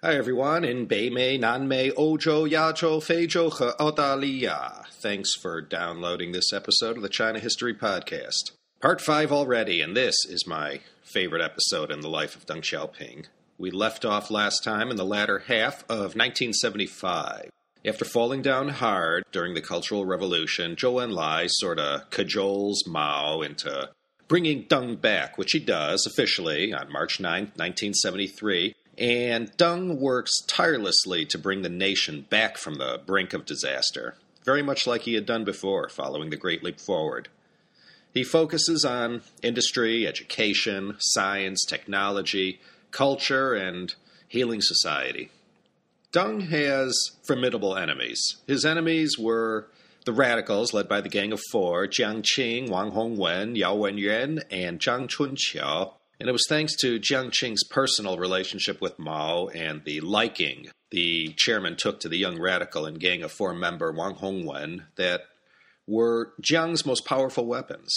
Hi, everyone, in Beimei, Nanmei, Ouzhou, Yazhou, Feizhou, Aodaliya, Thanks for downloading this episode of the China History Podcast. Part 5 already, and this is my favorite episode in the life of Deng Xiaoping. We left off last time in the latter half of 1975. After falling down hard during the Cultural Revolution, Zhou Enlai sort of cajoles Mao into bringing Deng back, which he does officially on March 9, 1973 and Deng works tirelessly to bring the nation back from the brink of disaster, very much like he had done before following the Great Leap Forward. He focuses on industry, education, science, technology, culture, and healing society. Deng has formidable enemies. His enemies were the radicals led by the Gang of Four, Jiang Qing, Wang Hongwen, Yao Wenyuan, and Zhang Chunqiao, and it was thanks to Jiang Qing's personal relationship with Mao and the liking the chairman took to the young radical and Gang of Four member Wang Hongwen that were Jiang's most powerful weapons.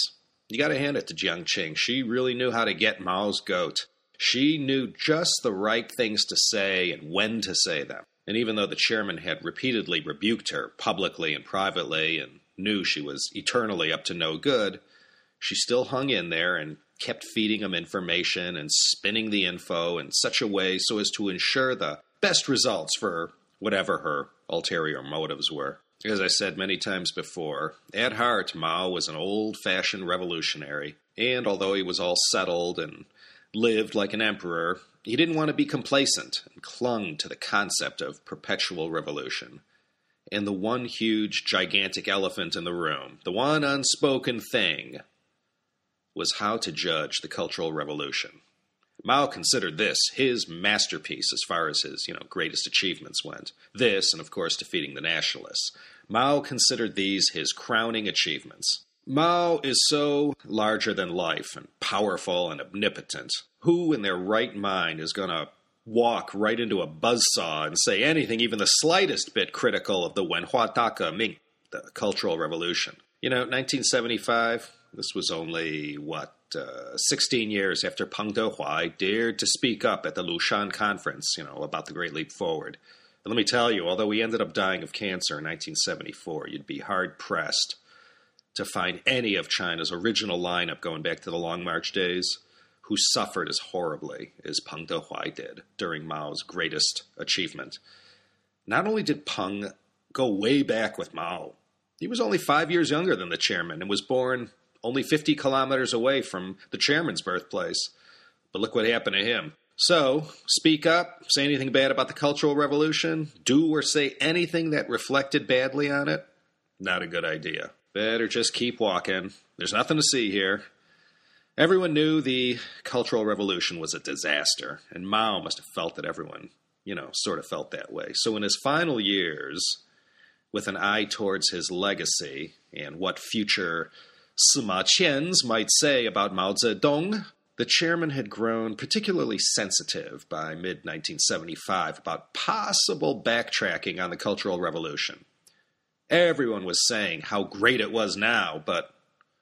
You got to hand it to Jiang Qing. She really knew how to get Mao's goat. She knew just the right things to say and when to say them. And even though the chairman had repeatedly rebuked her publicly and privately and knew she was eternally up to no good, she still hung in there and kept feeding him information and spinning the info in such a way so as to ensure the best results for whatever her ulterior motives were. As I said many times before, at heart, Mao was an old fashioned revolutionary, and although he was all settled and lived like an emperor, he didn't want to be complacent and clung to the concept of perpetual revolution. And the one huge, gigantic elephant in the room, the one unspoken thing, was how to judge the Cultural Revolution. Mao considered this his masterpiece as far as his, you know, greatest achievements went. This, and of course, defeating the nationalists. Mao considered these his crowning achievements. Mao is so larger than life and powerful and omnipotent. Who in their right mind is going to walk right into a buzzsaw and say anything even the slightest bit critical of the Wenhua Da Geming, the Cultural Revolution? You know, 1975, this was only, what, uh, 16 years after Peng Dehuai dared to speak up at the Lushan conference, you know, about the Great Leap Forward. And let me tell you, although he ended up dying of cancer in 1974, you'd be hard pressed to find any of China's original lineup going back to the Long March days who suffered as horribly as Peng Dehuai did during Mao's greatest achievement. Not only did Peng go way back with Mao, he was only five years younger than the chairman and was born only 50 kilometers away from the chairman's birthplace. But look what happened to him. So, speak up, say anything bad about the Cultural Revolution, do or say anything that reflected badly on it. Not a good idea. Better just keep walking. There's nothing to see here. Everyone knew the Cultural Revolution was a disaster, and Mao must have felt that everyone, you know, sort of felt that way. So, in his final years, with an eye towards his legacy and what future Sima Qians might say about Mao Zedong, the chairman had grown particularly sensitive by mid 1975 about possible backtracking on the Cultural Revolution. Everyone was saying how great it was now, but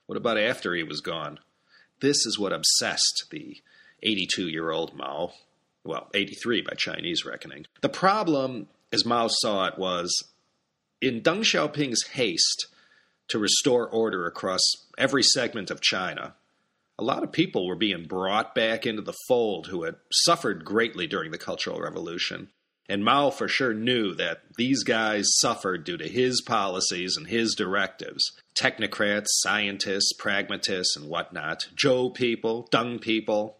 what about after he was gone? This is what obsessed the 82 year old Mao. Well, 83 by Chinese reckoning. The problem, as Mao saw it, was in Deng Xiaoping's haste to restore order across every segment of China, a lot of people were being brought back into the fold who had suffered greatly during the Cultural Revolution. And Mao for sure knew that these guys suffered due to his policies and his directives. Technocrats, scientists, pragmatists, and whatnot, Zhou people, Deng people,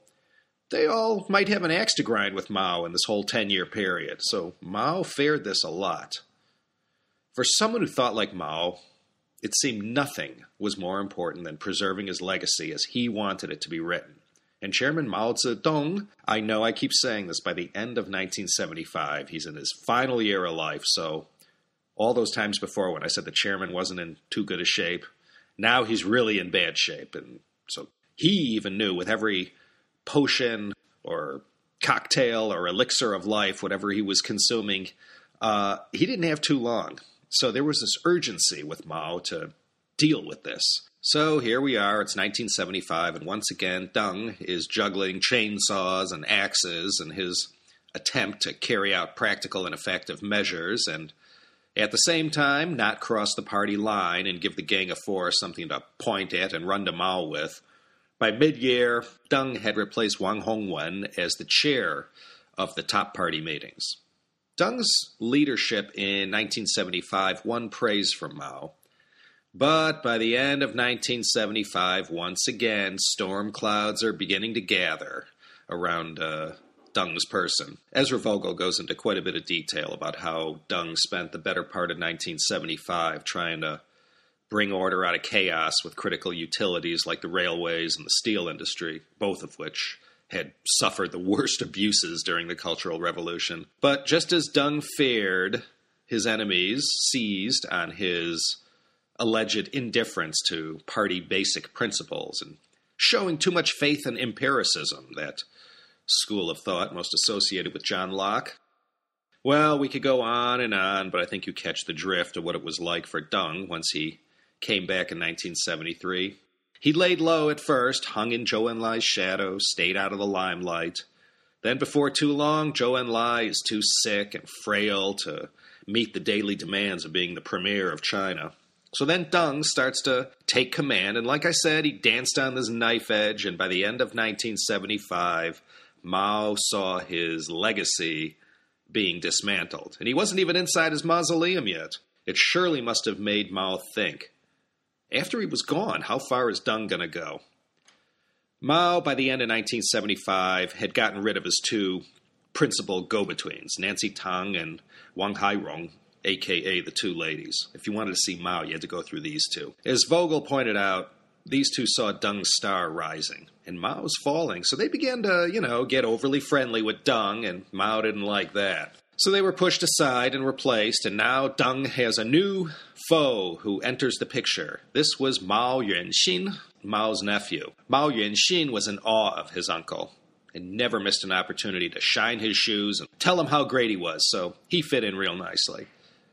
they all might have an axe to grind with Mao in this whole 10 year period. So Mao feared this a lot. For someone who thought like Mao, it seemed nothing was more important than preserving his legacy as he wanted it to be written. And Chairman Mao Zedong, I know I keep saying this, by the end of 1975, he's in his final year of life. So, all those times before when I said the chairman wasn't in too good a shape, now he's really in bad shape. And so, he even knew with every potion or cocktail or elixir of life, whatever he was consuming, uh, he didn't have too long. So there was this urgency with Mao to deal with this. So here we are, it's 1975, and once again, Deng is juggling chainsaws and axes, and his attempt to carry out practical and effective measures and at the same time not cross the party line and give the Gang of Four something to point at and run to Mao with. By mid year, Deng had replaced Wang Hongwen as the chair of the top party meetings. Deng's leadership in 1975 won praise from Mao. But by the end of 1975, once again, storm clouds are beginning to gather around uh, Deng's person. Ezra Vogel goes into quite a bit of detail about how Deng spent the better part of 1975 trying to bring order out of chaos with critical utilities like the railways and the steel industry, both of which had suffered the worst abuses during the Cultural Revolution. But just as Deng feared, his enemies seized on his alleged indifference to party basic principles and showing too much faith in empiricism, that school of thought most associated with John Locke. Well, we could go on and on, but I think you catch the drift of what it was like for Deng once he came back in 1973. He laid low at first, hung in Zhou Enlai's shadow, stayed out of the limelight. Then, before too long, Zhou Enlai is too sick and frail to meet the daily demands of being the premier of China. So then Deng starts to take command, and like I said, he danced on this knife edge, and by the end of 1975, Mao saw his legacy being dismantled. And he wasn't even inside his mausoleum yet. It surely must have made Mao think after he was gone, how far is Deng going to go? Mao, by the end of 1975, had gotten rid of his two principal go betweens, Nancy Tang and Wang Hairong, aka the two ladies. If you wanted to see Mao, you had to go through these two. As Vogel pointed out, these two saw Deng's star rising, and Mao's falling, so they began to, you know, get overly friendly with Deng, and Mao didn't like that. So they were pushed aside and replaced, and now Deng has a new foe who enters the picture. This was Mao Yuanxin, Mao's nephew. Mao Yuanxin was in awe of his uncle and never missed an opportunity to shine his shoes and tell him how great he was, so he fit in real nicely.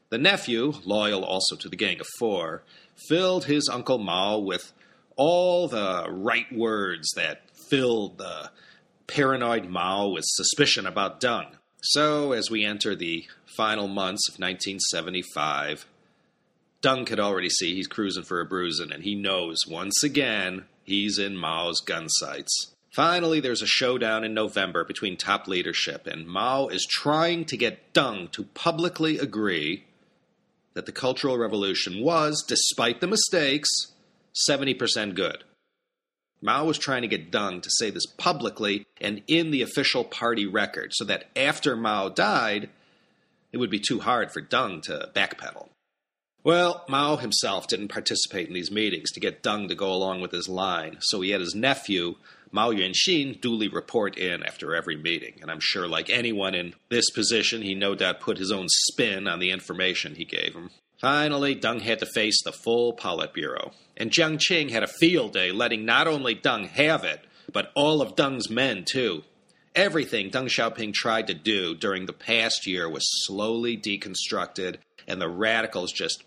The nephew, loyal also to the Gang of Four, filled his uncle Mao with all the right words that filled the paranoid Mao with suspicion about Deng. So, as we enter the final months of 1975, Deng could already see he's cruising for a bruising, and he knows once again he's in Mao's gun sights. Finally, there's a showdown in November between top leadership, and Mao is trying to get Deng to publicly agree that the Cultural Revolution was, despite the mistakes, 70% good. Mao was trying to get Deng to say this publicly and in the official party record so that after Mao died, it would be too hard for Deng to backpedal. Well, Mao himself didn't participate in these meetings to get Deng to go along with his line, so he had his nephew, Mao Yuanxin, duly report in after every meeting. And I'm sure, like anyone in this position, he no doubt put his own spin on the information he gave him. Finally, Deng had to face the full Politburo, and Jiang Qing had a field day letting not only Deng have it, but all of Deng's men too. Everything Deng Xiaoping tried to do during the past year was slowly deconstructed, and the radicals just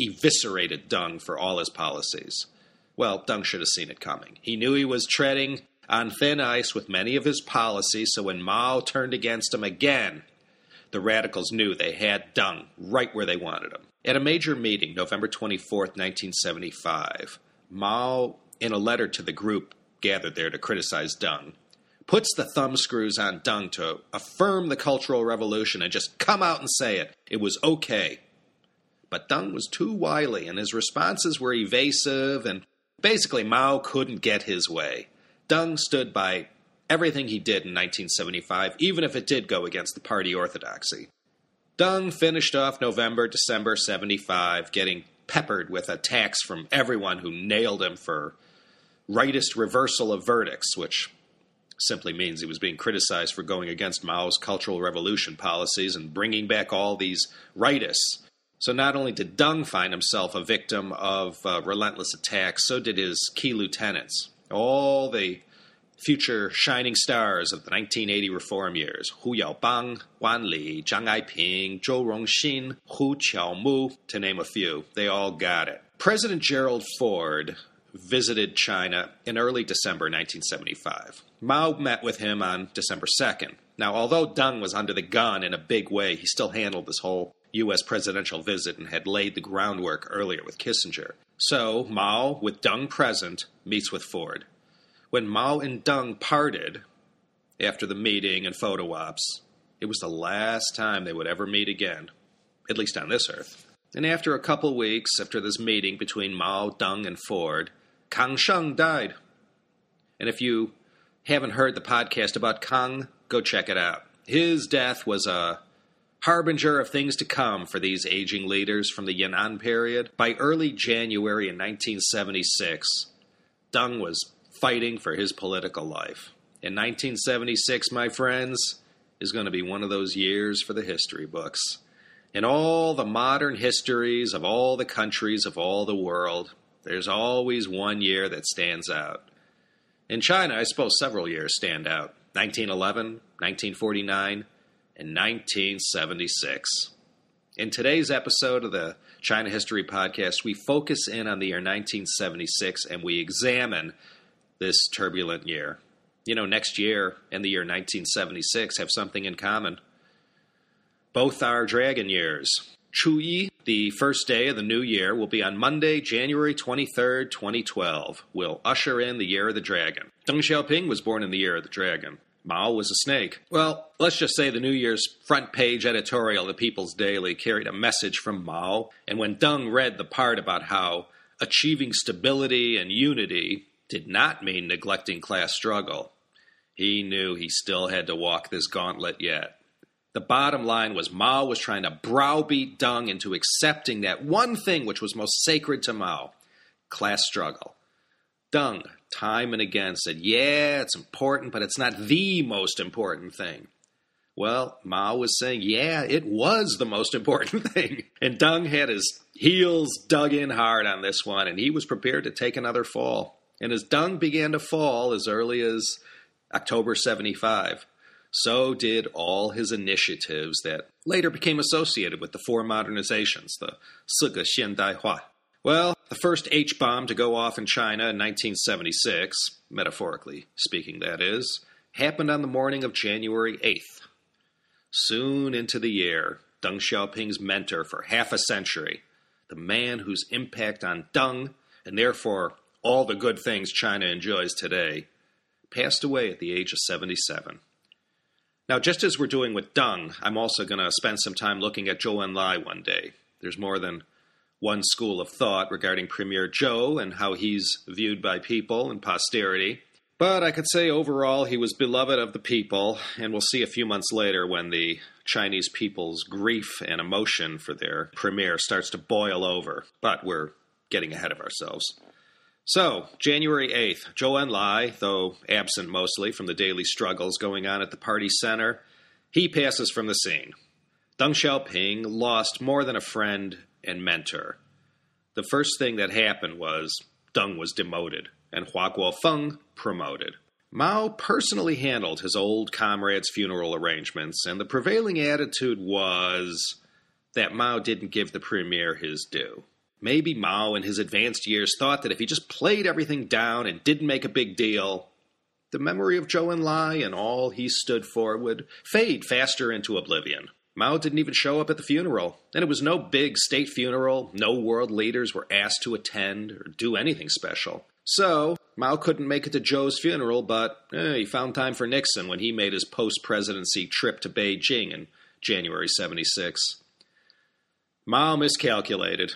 eviscerated Deng for all his policies. Well, Deng should have seen it coming. He knew he was treading on thin ice with many of his policies, so when Mao turned against him again, the radicals knew they had Deng right where they wanted him. At a major meeting, November 24, 1975, Mao, in a letter to the group gathered there to criticize Deng, puts the thumbscrews on Deng to affirm the Cultural Revolution and just come out and say it. It was okay. But Deng was too wily, and his responses were evasive, and basically Mao couldn't get his way. Deng stood by everything he did in 1975, even if it did go against the party orthodoxy. Deng finished off November, December 75, getting peppered with attacks from everyone who nailed him for rightist reversal of verdicts, which simply means he was being criticized for going against Mao's Cultural Revolution policies and bringing back all these rightists. So not only did Deng find himself a victim of uh, relentless attacks, so did his key lieutenants. All the future shining stars of the 1980 reform years Hu Yaobang, Wan Li, Zhang Aiping, Zhou Rongxin, Hu Qiaomu, to name a few. They all got it. President Gerald Ford visited China in early December 1975. Mao met with him on December 2nd. Now, although Deng was under the gun in a big way, he still handled this whole U.S. presidential visit and had laid the groundwork earlier with Kissinger. So, Mao, with Deng present, meets with Ford. When Mao and Deng parted after the meeting and photo ops, it was the last time they would ever meet again, at least on this earth. And after a couple weeks after this meeting between Mao, Deng, and Ford, Kang Sheng died. And if you haven't heard the podcast about Kang, go check it out. His death was a harbinger of things to come for these aging leaders from the Yan'an period. By early January in 1976, Deng was fighting for his political life. In 1976, my friends, is going to be one of those years for the history books. In all the modern histories of all the countries of all the world, there's always one year that stands out. In China, I suppose several years stand out 1911, 1949, and 1976. In today's episode of the China History Podcast, we focus in on the year 1976 and we examine this turbulent year. You know, next year and the year 1976 have something in common. Both are dragon years. Chu Yi, the first day of the new year, will be on Monday, January 23rd, 2012. Will usher in the year of the dragon. Deng Xiaoping was born in the year of the dragon. Mao was a snake. Well, let's just say the New Year's front page editorial the People's Daily carried a message from Mao, and when Deng read the part about how achieving stability and unity did not mean neglecting class struggle, he knew he still had to walk this gauntlet yet. The bottom line was Mao was trying to browbeat Deng into accepting that one thing which was most sacred to Mao class struggle. Deng, time and again, said, Yeah, it's important, but it's not the most important thing. Well, Mao was saying, Yeah, it was the most important thing. And Deng had his heels dug in hard on this one, and he was prepared to take another fall. And as Deng began to fall as early as October 75, so did all his initiatives that later became associated with the four modernizations, the Sige Xiandai Well, the first H bomb to go off in China in 1976, metaphorically speaking, that is, happened on the morning of January 8th. Soon into the year, Deng Xiaoping's mentor for half a century, the man whose impact on Deng, and therefore all the good things China enjoys today, passed away at the age of 77. Now, just as we're doing with Deng, I'm also going to spend some time looking at Zhou Enlai one day. There's more than one school of thought regarding Premier Zhou and how he's viewed by people and posterity. But I could say overall he was beloved of the people, and we'll see a few months later when the Chinese people's grief and emotion for their premier starts to boil over. But we're getting ahead of ourselves. So, January 8th, Zhou Enlai, though absent mostly from the daily struggles going on at the party center, he passes from the scene. Deng Xiaoping lost more than a friend and mentor. The first thing that happened was Deng was demoted and Hua Guofeng promoted. Mao personally handled his old comrade's funeral arrangements, and the prevailing attitude was that Mao didn't give the premier his due. Maybe Mao, in his advanced years, thought that if he just played everything down and didn't make a big deal, the memory of Zhou Enlai and all he stood for would fade faster into oblivion. Mao didn't even show up at the funeral, and it was no big state funeral. No world leaders were asked to attend or do anything special. So, Mao couldn't make it to Zhou's funeral, but eh, he found time for Nixon when he made his post presidency trip to Beijing in January 76. Mao miscalculated.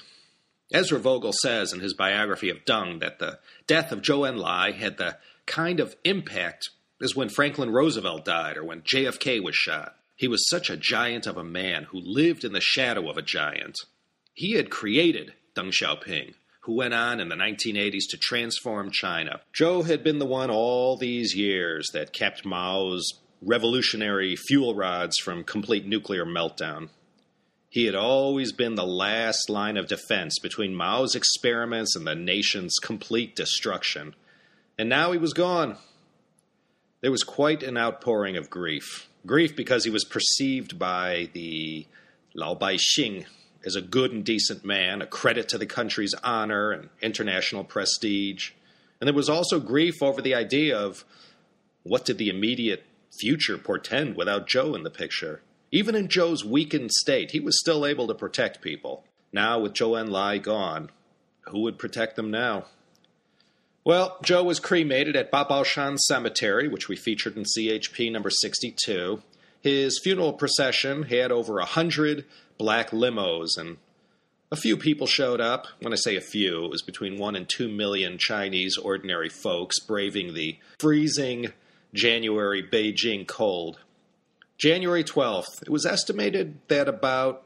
Ezra Vogel says in his biography of Deng that the death of Zhou Enlai had the kind of impact as when Franklin Roosevelt died or when JFK was shot. He was such a giant of a man who lived in the shadow of a giant. He had created Deng Xiaoping, who went on in the 1980s to transform China. Zhou had been the one all these years that kept Mao's revolutionary fuel rods from complete nuclear meltdown. He had always been the last line of defense between Mao's experiments and the nation's complete destruction. And now he was gone. There was quite an outpouring of grief. Grief because he was perceived by the Lao Bai Xing as a good and decent man, a credit to the country's honor and international prestige. And there was also grief over the idea of what did the immediate future portend without Zhou in the picture? Even in Zhou's weakened state, he was still able to protect people. Now, with Zhou Enlai gone, who would protect them now? Well, Joe was cremated at Babaoshan Cemetery, which we featured in CHP number 62. His funeral procession had over a hundred black limos, and a few people showed up. When I say a few, it was between one and two million Chinese ordinary folks braving the freezing January Beijing cold. January 12th, it was estimated that about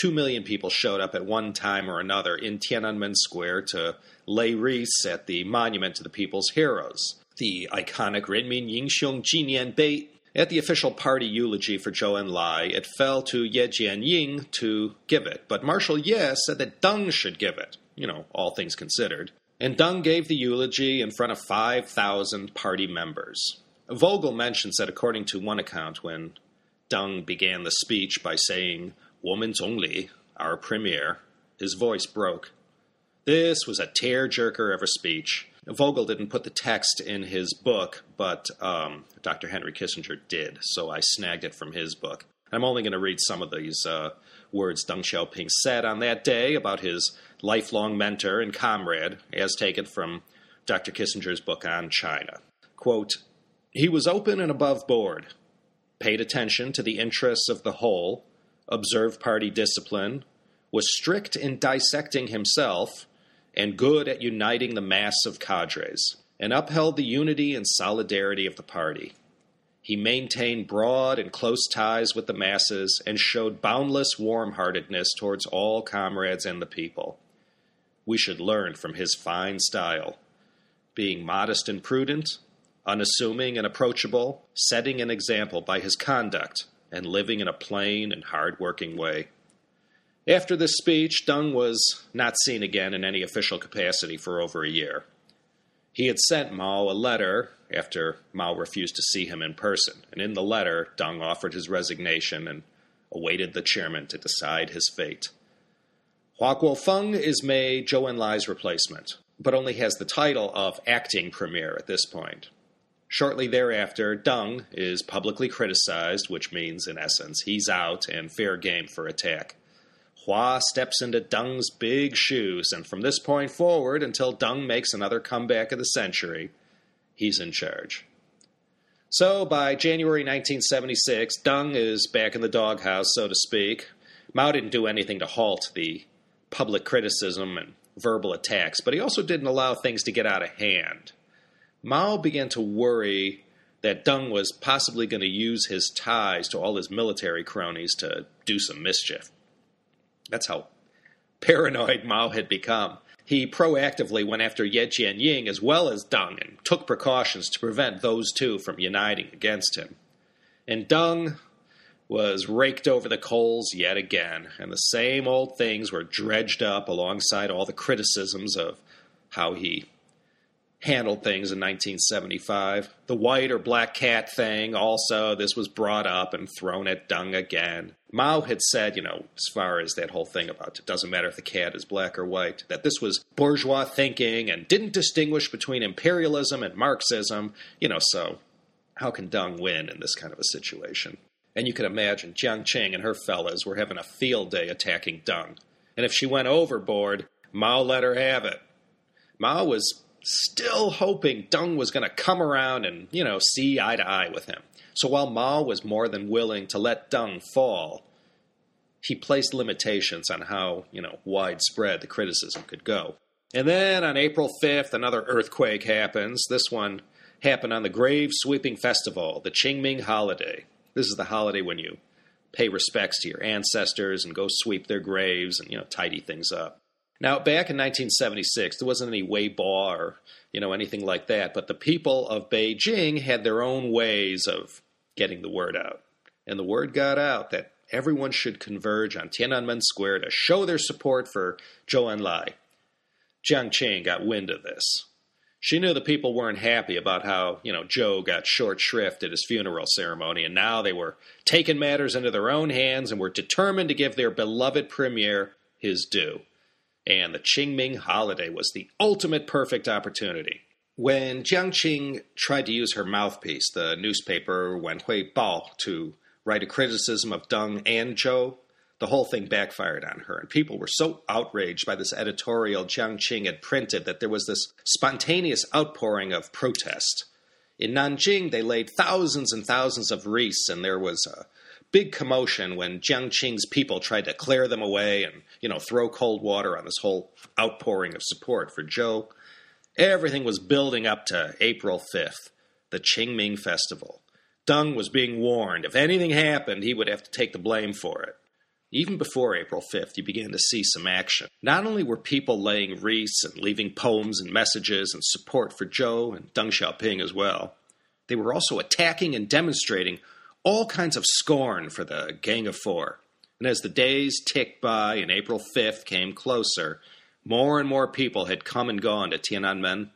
2 million people showed up at one time or another in Tiananmen Square to lay wreaths at the Monument to the People's Heroes. The iconic Renmin Yingxiong Jinian Bei. At the official party eulogy for Zhou Enlai, it fell to Ye Jianying to give it, but Marshal Ye said that Deng should give it, you know, all things considered. And Deng gave the eulogy in front of 5,000 party members. Vogel mentions that according to one account, when Deng began the speech by saying, Woman's only, our premier, his voice broke. This was a tear-jerker of a speech. Vogel didn't put the text in his book, but um, Dr. Henry Kissinger did, so I snagged it from his book. I'm only going to read some of these uh, words Deng Xiaoping said on that day about his lifelong mentor and comrade, as taken from Dr. Kissinger's book on China. Quote, he was open and above board, paid attention to the interests of the whole, observed party discipline, was strict in dissecting himself, and good at uniting the mass of cadres, and upheld the unity and solidarity of the party. He maintained broad and close ties with the masses and showed boundless warm heartedness towards all comrades and the people. We should learn from his fine style. Being modest and prudent, unassuming and approachable, setting an example by his conduct, and living in a plain and hard-working way. After this speech, Deng was not seen again in any official capacity for over a year. He had sent Mao a letter after Mao refused to see him in person, and in the letter, Deng offered his resignation and awaited the chairman to decide his fate. Hua Guofeng is made Zhou Enlai's replacement, but only has the title of acting premier at this point. Shortly thereafter, Deng is publicly criticized, which means, in essence, he's out and fair game for attack. Hua steps into Deng's big shoes, and from this point forward, until Deng makes another comeback of the century, he's in charge. So, by January 1976, Deng is back in the doghouse, so to speak. Mao didn't do anything to halt the public criticism and verbal attacks, but he also didn't allow things to get out of hand. Mao began to worry that Deng was possibly going to use his ties to all his military cronies to do some mischief. That's how paranoid Mao had become. He proactively went after Ye Jianying as well as Deng and took precautions to prevent those two from uniting against him. And Deng was raked over the coals yet again, and the same old things were dredged up alongside all the criticisms of how he handled things in 1975. The white or black cat thing, also, this was brought up and thrown at Deng again. Mao had said, you know, as far as that whole thing about it doesn't matter if the cat is black or white, that this was bourgeois thinking and didn't distinguish between imperialism and Marxism, you know, so how can Deng win in this kind of a situation? And you can imagine Jiang Qing and her fellows were having a field day attacking Deng. And if she went overboard, Mao let her have it. Mao was still hoping Deng was going to come around and, you know, see eye to eye with him. So while Mao was more than willing to let Deng fall, he placed limitations on how, you know, widespread the criticism could go. And then on April 5th, another earthquake happens. This one happened on the Grave Sweeping Festival, the Qingming holiday. This is the holiday when you pay respects to your ancestors and go sweep their graves and, you know, tidy things up. Now, back in 1976, there wasn't any Weibo or you know anything like that, but the people of Beijing had their own ways of getting the word out, and the word got out that everyone should converge on Tiananmen Square to show their support for Zhou Enlai. Jiang Qing got wind of this. She knew the people weren't happy about how, you know, Zhou got short shrift at his funeral ceremony, and now they were taking matters into their own hands and were determined to give their beloved premier his due and the Qingming holiday was the ultimate perfect opportunity. When Jiang Qing tried to use her mouthpiece, the newspaper Wenhui Bao, to write a criticism of Deng and Zhou, the whole thing backfired on her, and people were so outraged by this editorial Jiang Qing had printed that there was this spontaneous outpouring of protest. In Nanjing, they laid thousands and thousands of wreaths, and there was a big commotion when Jiang Qing's people tried to clear them away and, you know, throw cold water on this whole outpouring of support for Zhou. Everything was building up to April 5th, the Qingming Festival. Deng was being warned if anything happened, he would have to take the blame for it. Even before April 5th, you began to see some action. Not only were people laying wreaths and leaving poems and messages and support for Zhou and Deng Xiaoping as well, they were also attacking and demonstrating all kinds of scorn for the Gang of Four. And as the days ticked by and April 5th came closer, more and more people had come and gone to Tiananmen.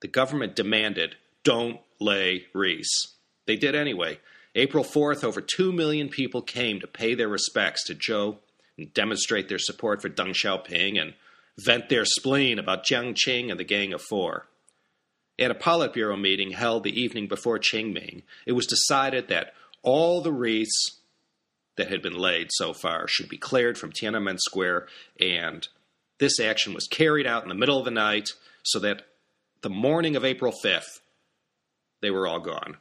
The government demanded don't lay wreaths. They did anyway, April 4th, over 2 million people came to pay their respects to Zhou and demonstrate their support for Deng Xiaoping and vent their spleen about Jiang Qing and the Gang of Four. At a Politburo meeting held the evening before Qingming, it was decided that all the wreaths that had been laid so far should be cleared from Tiananmen Square, and this action was carried out in the middle of the night so that the morning of April 5th, they were all gone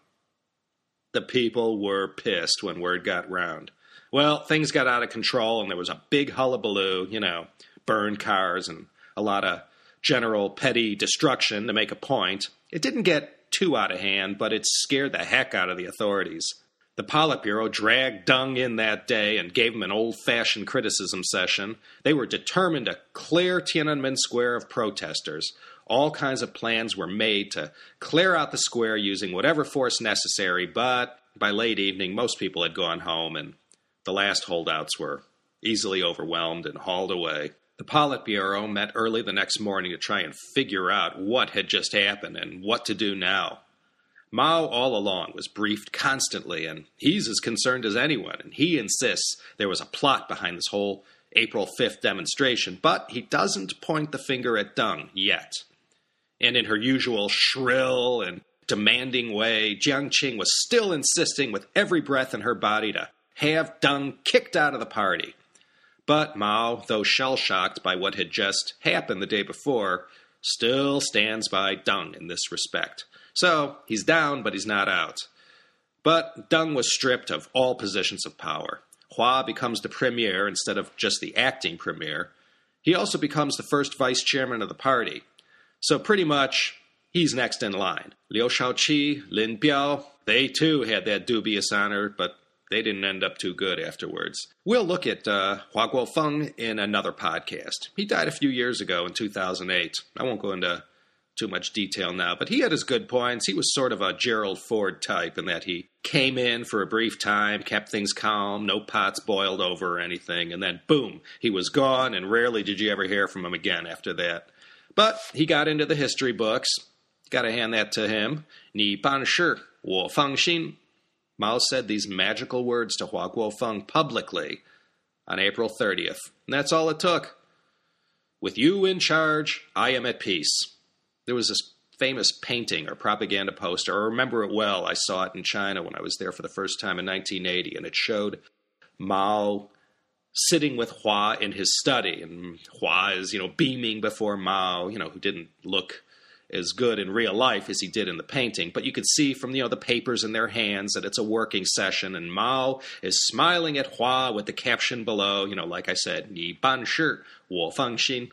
the people were pissed when word got round. Well, things got out of control and there was a big hullabaloo, you know, burned cars and a lot of general petty destruction to make a point. It didn't get too out of hand, but it scared the heck out of the authorities. The Politburo dragged Deng in that day and gave him an old fashioned criticism session. They were determined to clear Tiananmen Square of protesters, all kinds of plans were made to clear out the square using whatever force necessary, but by late evening, most people had gone home, and the last holdouts were easily overwhelmed and hauled away. The Politburo met early the next morning to try and figure out what had just happened and what to do now. Mao all along was briefed constantly, and he's as concerned as anyone, and he insists there was a plot behind this whole April 5th demonstration, but he doesn't point the finger at Deng yet and in her usual shrill and demanding way, Jiang Qing was still insisting with every breath in her body to have Deng kicked out of the party. But Mao, though shell shocked by what had just happened the day before, still stands by Deng in this respect. So he's down, but he's not out. But Deng was stripped of all positions of power. Hua becomes the premier instead of just the acting premier. He also becomes the first vice chairman of the party, so pretty much, he's next in line. Liu Shaoqi, Lin Biao, they too had that dubious honor, but they didn't end up too good afterwards. We'll look at uh, Hua Guofeng in another podcast. He died a few years ago in 2008. I won't go into too much detail now, but he had his good points. He was sort of a Gerald Ford type in that he came in for a brief time, kept things calm, no pots boiled over or anything, and then boom, he was gone, and rarely did you ever hear from him again after that. But he got into the history books. Got to hand that to him. Ni ban shi, wo fang xin. Mao said these magical words to Hua Guofeng publicly on April 30th. And that's all it took. With you in charge, I am at peace. There was this famous painting or propaganda poster. I remember it well. I saw it in China when I was there for the first time in 1980, and it showed Mao sitting with Hua in his study, and Hua is, you know, beaming before Mao, you know, who didn't look as good in real life as he did in the painting. But you could see from you know the papers in their hands that it's a working session, and Mao is smiling at Hua with the caption below, you know, like I said, "Ni ban shi, wo fang xin."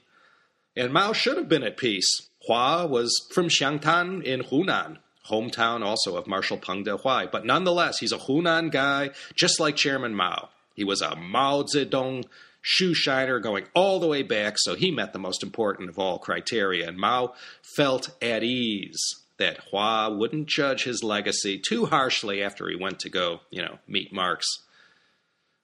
And Mao should have been at peace. Hua was from Xiangtan in Hunan, hometown also of Marshal Peng Dehuai, but nonetheless, he's a Hunan guy, just like Chairman Mao. He was a Mao Zedong shoe shiner going all the way back, so he met the most important of all criteria. And Mao felt at ease that Hua wouldn't judge his legacy too harshly after he went to go, you know, meet Marx.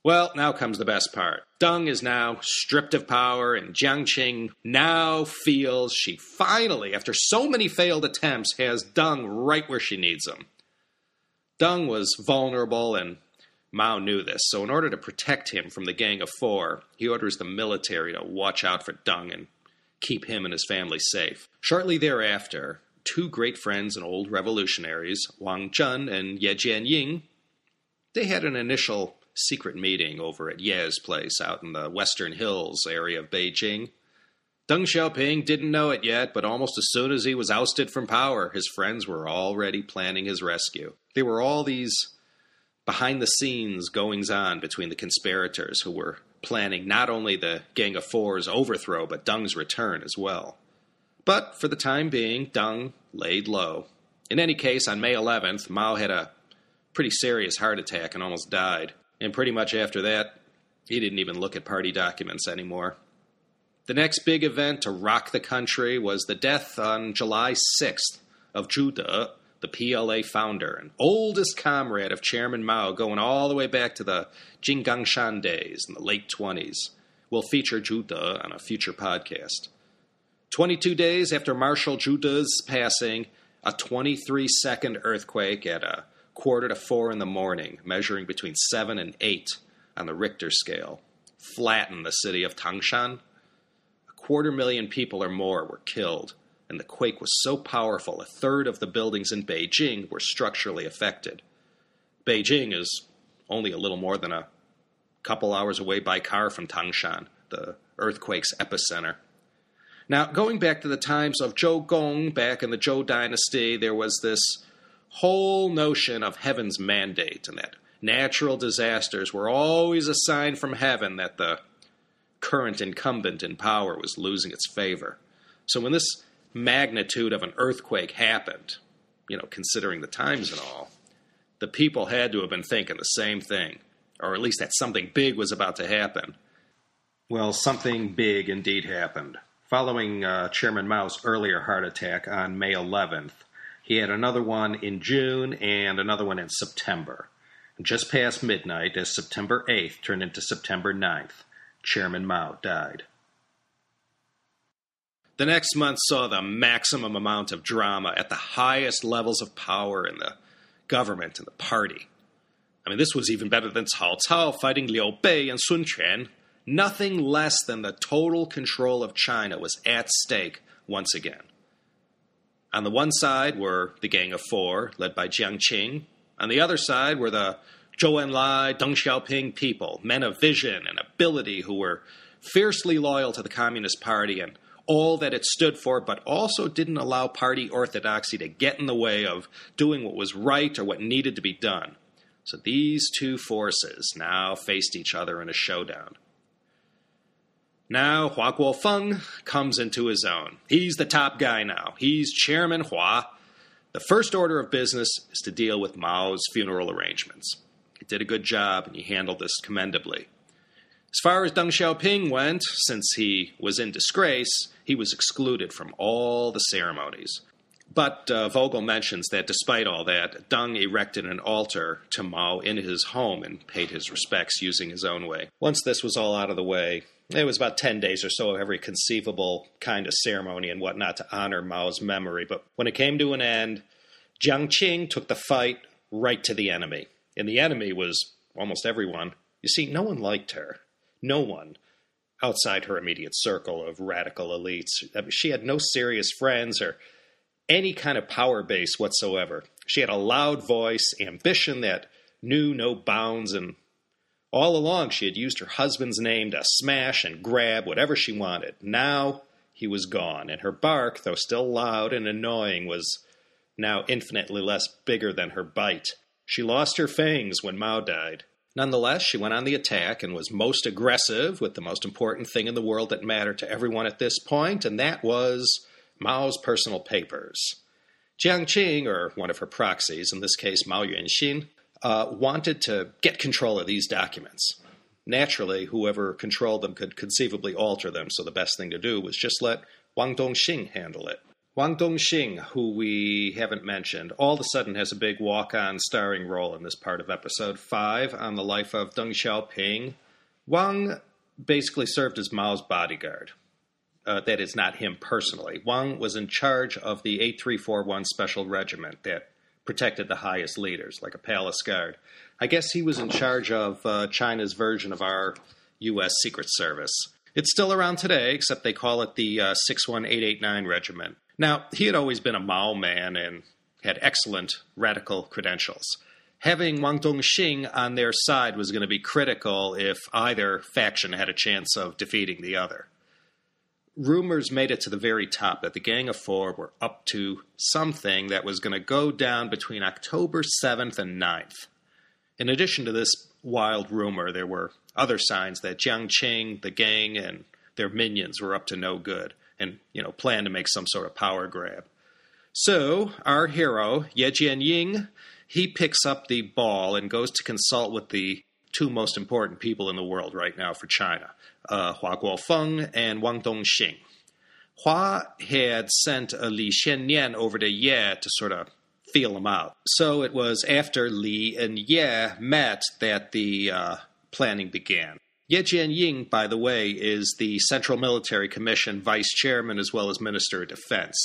Well, now comes the best part. Deng is now stripped of power, and Jiang Qing now feels she finally, after so many failed attempts, has Deng right where she needs him. Deng was vulnerable and Mao knew this, so in order to protect him from the Gang of Four, he orders the military to watch out for Deng and keep him and his family safe. Shortly thereafter, two great friends and old revolutionaries, Wang Zhen and Ye Jianying, they had an initial secret meeting over at Ye's place out in the Western Hills area of Beijing. Deng Xiaoping didn't know it yet, but almost as soon as he was ousted from power, his friends were already planning his rescue. There were all these behind the scenes goings on between the conspirators who were planning not only the Gang of Four's overthrow, but Deng's return as well. But for the time being, Deng laid low. In any case, on May 11th, Mao had a pretty serious heart attack and almost died. And pretty much after that, he didn't even look at party documents anymore. The next big event to rock the country was the death on July 6th of De, the PLA founder and oldest comrade of Chairman Mao, going all the way back to the Jinggangshan days in the late 20s. We'll feature De on a future podcast. 22 days after Marshal De's passing, a 23 second earthquake at a quarter to four in the morning, measuring between 7 and 8 on the Richter scale, flattened the city of Tangshan. A quarter million people or more were killed, and the quake was so powerful a third of the buildings in Beijing were structurally affected. Beijing is only a little more than a couple hours away by car from Tangshan, the earthquake's epicenter. Now, going back to the times of Zhou Gong, back in the Zhou dynasty, there was this whole notion of heaven's mandate and that natural disasters were always a sign from heaven that the current incumbent in power was losing its favor. So when this magnitude of an earthquake happened, you know, considering the times and all, the people had to have been thinking the same thing, or at least that something big was about to happen. Well, something big indeed happened. Following uh, Chairman Mao's earlier heart attack on May 11th, he had another one in June and another one in September. Just past midnight, as September 8th turned into September 9th, Chairman Mao died. The next month saw the maximum amount of drama at the highest levels of power in the government and the party. I mean, this was even better than Cao Cao fighting Liu Bei and Sun Quan. Nothing less than the total control of China was at stake once again. On the one side were the Gang of Four, led by Jiang Qing. On the other side were the Zhou Enlai, Deng Xiaoping people, men of vision and ability who were fiercely loyal to the Communist Party and all that it stood for, but also didn't allow party orthodoxy to get in the way of doing what was right or what needed to be done. So these two forces now faced each other in a showdown. Now Hua Guofeng comes into his own. He's the top guy now. He's Chairman Hua. The first order of business is to deal with Mao's funeral arrangements. He did a good job and he handled this commendably. As far as Deng Xiaoping went, since he was in disgrace, he was excluded from all the ceremonies. But uh, Vogel mentions that despite all that, Deng erected an altar to Mao in his home and paid his respects using his own way. Once this was all out of the way, it was about 10 days or so of every conceivable kind of ceremony and whatnot to honor Mao's memory. But when it came to an end, Jiang Qing took the fight right to the enemy. And the enemy was almost everyone. You see, no one liked her. No one outside her immediate circle of radical elites. I mean, she had no serious friends or any kind of power base whatsoever. She had a loud voice, ambition that knew no bounds, and all along, she had used her husband's name to smash and grab whatever she wanted. Now he was gone, and her bark, though still loud and annoying, was now infinitely less bigger than her bite. She lost her fangs when Mao died. Nonetheless, she went on the attack and was most aggressive with the most important thing in the world that mattered to everyone at this point, and that was Mao's personal papers. Jiang Qing, or one of her proxies, in this case Mao Yuanxin, uh, wanted to get control of these documents. Naturally, whoever controlled them could conceivably alter them, so the best thing to do was just let Wang Dongxing handle it. Wang Dongxing, who we haven't mentioned, all of a sudden has a big walk on starring role in this part of episode 5 on the life of Deng Xiaoping. Wang basically served as Mao's bodyguard. Uh, that is not him personally. Wang was in charge of the 8341 Special Regiment that protected the highest leaders, like a palace guard. I guess he was in charge of uh, China's version of our U.S. Secret Service. It's still around today, except they call it the uh, 61889 Regiment. Now, he had always been a Mao man and had excellent radical credentials. Having Wang Dongxing on their side was going to be critical if either faction had a chance of defeating the other. Rumors made it to the very top that the Gang of Four were up to something that was going to go down between October 7th and 9th. In addition to this wild rumor, there were other signs that Jiang Qing, the gang, and their minions were up to no good and, you know, planned to make some sort of power grab. So, our hero, Ye Jianying, he picks up the ball and goes to consult with the two most important people in the world right now for China, uh, Hua Guofeng and Wang Dongxing. Hua had sent a Li Xiannian over to Ye to sort of feel him out. So it was after Li and Ye met that the uh, planning began. Ye Jianying, by the way, is the Central Military Commission vice chairman as well as Minister of Defense.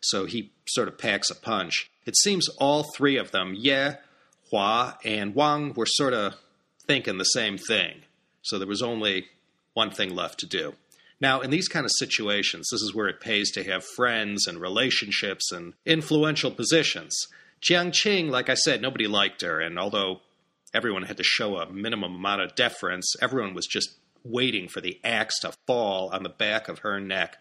So he sort of packs a punch. It seems all three of them, Ye, Hua, and Wang, were sort of thinking the same thing. So there was only one thing left to do. Now, in these kind of situations, this is where it pays to have friends and relationships and influential positions. Jiang Qing, like I said, nobody liked her, and although everyone had to show a minimum amount of deference, everyone was just waiting for the axe to fall on the back of her neck.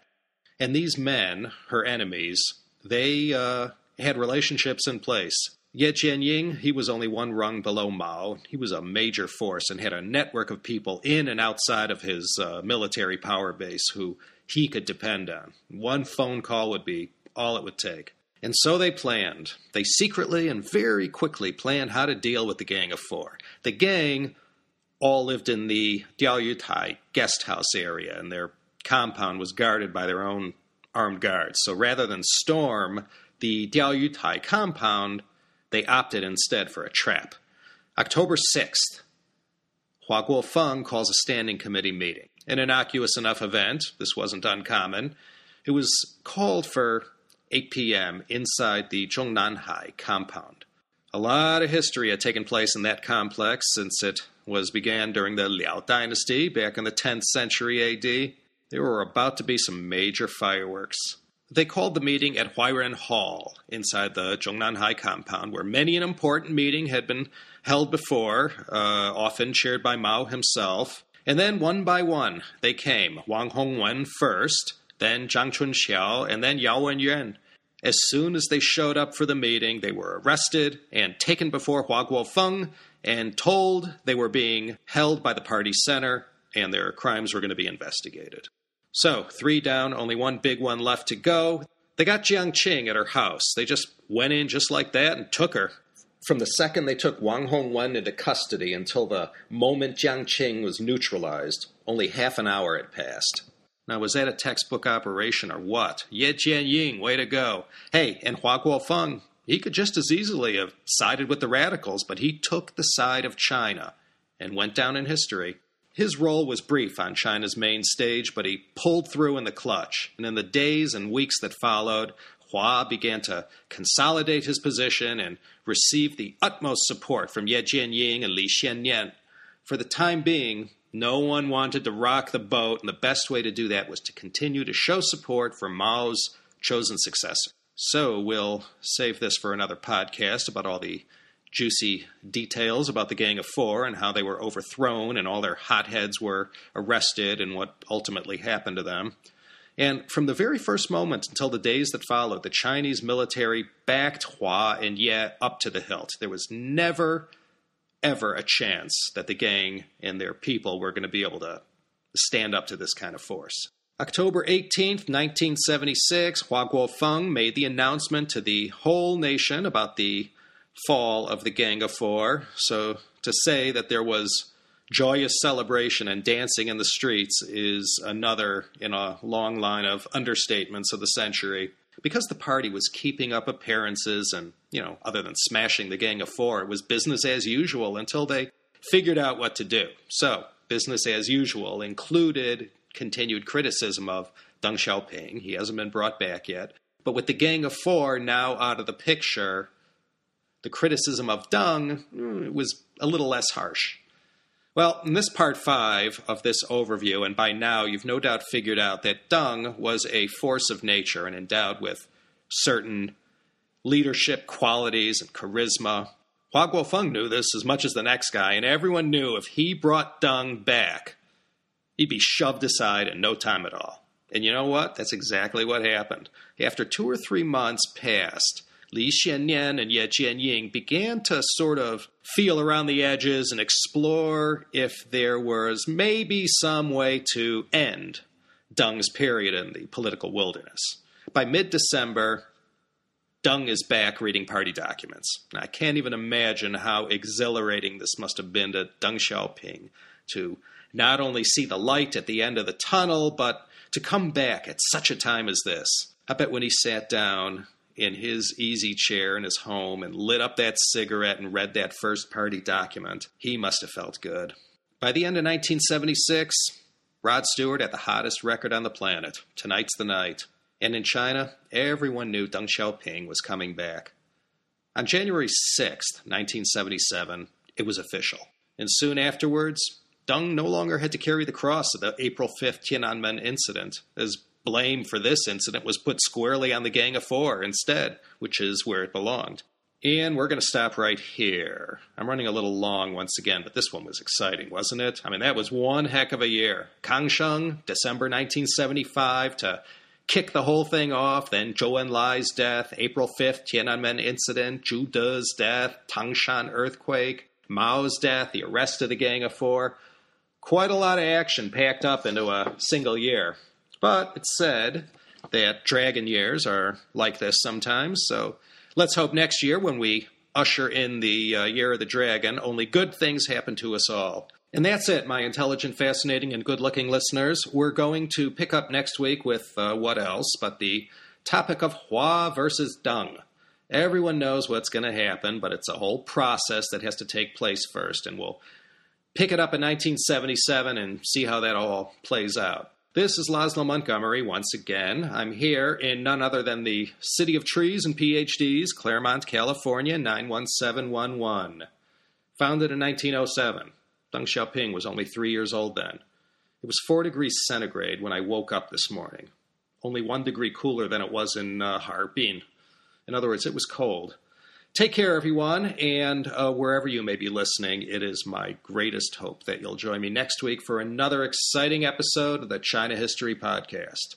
And these men, her enemies, they uh, had relationships in place. Ye Jianying, he was only one rung below Mao. He was a major force and had a network of people in and outside of his uh, military power base who he could depend on. One phone call would be all it would take. And so they planned. They secretly and very quickly planned how to deal with the Gang of Four. The gang all lived in the Diaoyutai guest house area, and their compound was guarded by their own armed guards. So rather than storm the Diaoyutai compound, they opted instead for a trap. October 6th, Hua Guofeng calls a standing committee meeting. An innocuous enough event, this wasn't uncommon. It was called for 8 p.m. inside the Zhongnanhai compound. A lot of history had taken place in that complex since it was began during the Liao dynasty back in the 10th century AD. There were about to be some major fireworks. They called the meeting at Huairen Hall inside the Zhongnanhai compound, where many an important meeting had been held before, uh, often chaired by Mao himself. And then one by one, they came. Wang Hongwen first, then Zhang Chunqiao, and then Yao Wenyuan. As soon as they showed up for the meeting, they were arrested and taken before Hua Guofeng and told they were being held by the party center and their crimes were going to be investigated. So, three down, only one big one left to go. They got Jiang Qing at her house. They just went in just like that and took her. From the second they took Wang Hongwen into custody until the moment Jiang Qing was neutralized, only half an hour had passed. Now, was that a textbook operation or what? Ye Jianying, way to go. Hey, and Hua Guofeng, he could just as easily have sided with the radicals, but he took the side of China and went down in history. His role was brief on China's main stage, but he pulled through in the clutch. And in the days and weeks that followed, Hua began to consolidate his position and received the utmost support from Ye Jianying and Li Xiannian. For the time being, no one wanted to rock the boat, and the best way to do that was to continue to show support for Mao's chosen successor. So we'll save this for another podcast about all the juicy details about the Gang of Four and how they were overthrown and all their hotheads were arrested and what ultimately happened to them. And from the very first moment until the days that followed, the Chinese military backed Hua and Ye up to the hilt. There was never, ever a chance that the gang and their people were going to be able to stand up to this kind of force. October 18th, 1976, Hua Guofeng made the announcement to the whole nation about the fall of the Gang of Four. So to say that there was joyous celebration and dancing in the streets is another in a long line of understatements of the century. Because the party was keeping up appearances and, you know, other than smashing the Gang of Four, it was business as usual until they figured out what to do. So, business as usual included continued criticism of Deng Xiaoping. He hasn't been brought back yet. But with the Gang of Four now out of the picture, the criticism of Deng mm, was a little less harsh. Well, in this part five of this overview, and by now you've no doubt figured out that Deng was a force of nature and endowed with certain leadership qualities and charisma. Hua Guofeng knew this as much as the next guy, and everyone knew if he brought Deng back, he'd be shoved aside in no time at all. And you know what? That's exactly what happened. After two or three months passed, Li Xiannian and Ye Jianying began to sort of feel around the edges and explore if there was maybe some way to end Deng's period in the political wilderness. By mid December, Deng is back reading party documents. I can't even imagine how exhilarating this must have been to Deng Xiaoping to not only see the light at the end of the tunnel, but to come back at such a time as this. I bet when he sat down in his easy chair in his home and lit up that cigarette and read that first party document, he must have felt good. By the end of 1976, Rod Stewart had the hottest record on the planet. Tonight's the night. And in China, everyone knew Deng Xiaoping was coming back. On January 6, 1977, it was official. And soon afterwards, Deng no longer had to carry the cross of the April 5th Tiananmen incident, as blame for this incident was put squarely on the Gang of Four instead, which is where it belonged. And we're going to stop right here. I'm running a little long once again, but this one was exciting, wasn't it? I mean, that was one heck of a year. Kang Sheng, December 1975 to kick the whole thing off. Then Zhou Enlai's death, April 5th, Tiananmen incident, Zhu De's death, Tangshan earthquake, Mao's death, the arrest of the Gang of Four. Quite a lot of action packed up into a single year. But it's said that dragon years are like this sometimes, so let's hope next year when we usher in the uh, year of the dragon, only good things happen to us all. And that's it, my intelligent, fascinating, and good looking listeners. We're going to pick up next week with uh, what else but the topic of Hua versus Deng. Everyone knows what's going to happen, but it's a whole process that has to take place first, and we'll pick it up in 1977 and see how that all plays out. This is Laszlo Montgomery once again. I'm here in none other than the City of Trees and PhDs, Claremont, California, 91711. Founded in 1907. Deng Xiaoping was only three years old then. It was four degrees centigrade when I woke up this morning, only one degree cooler than it was in uh, Harbin. In other words, it was cold. Take care, everyone, and uh, wherever you may be listening, it is my greatest hope that you'll join me next week for another exciting episode of the China History Podcast.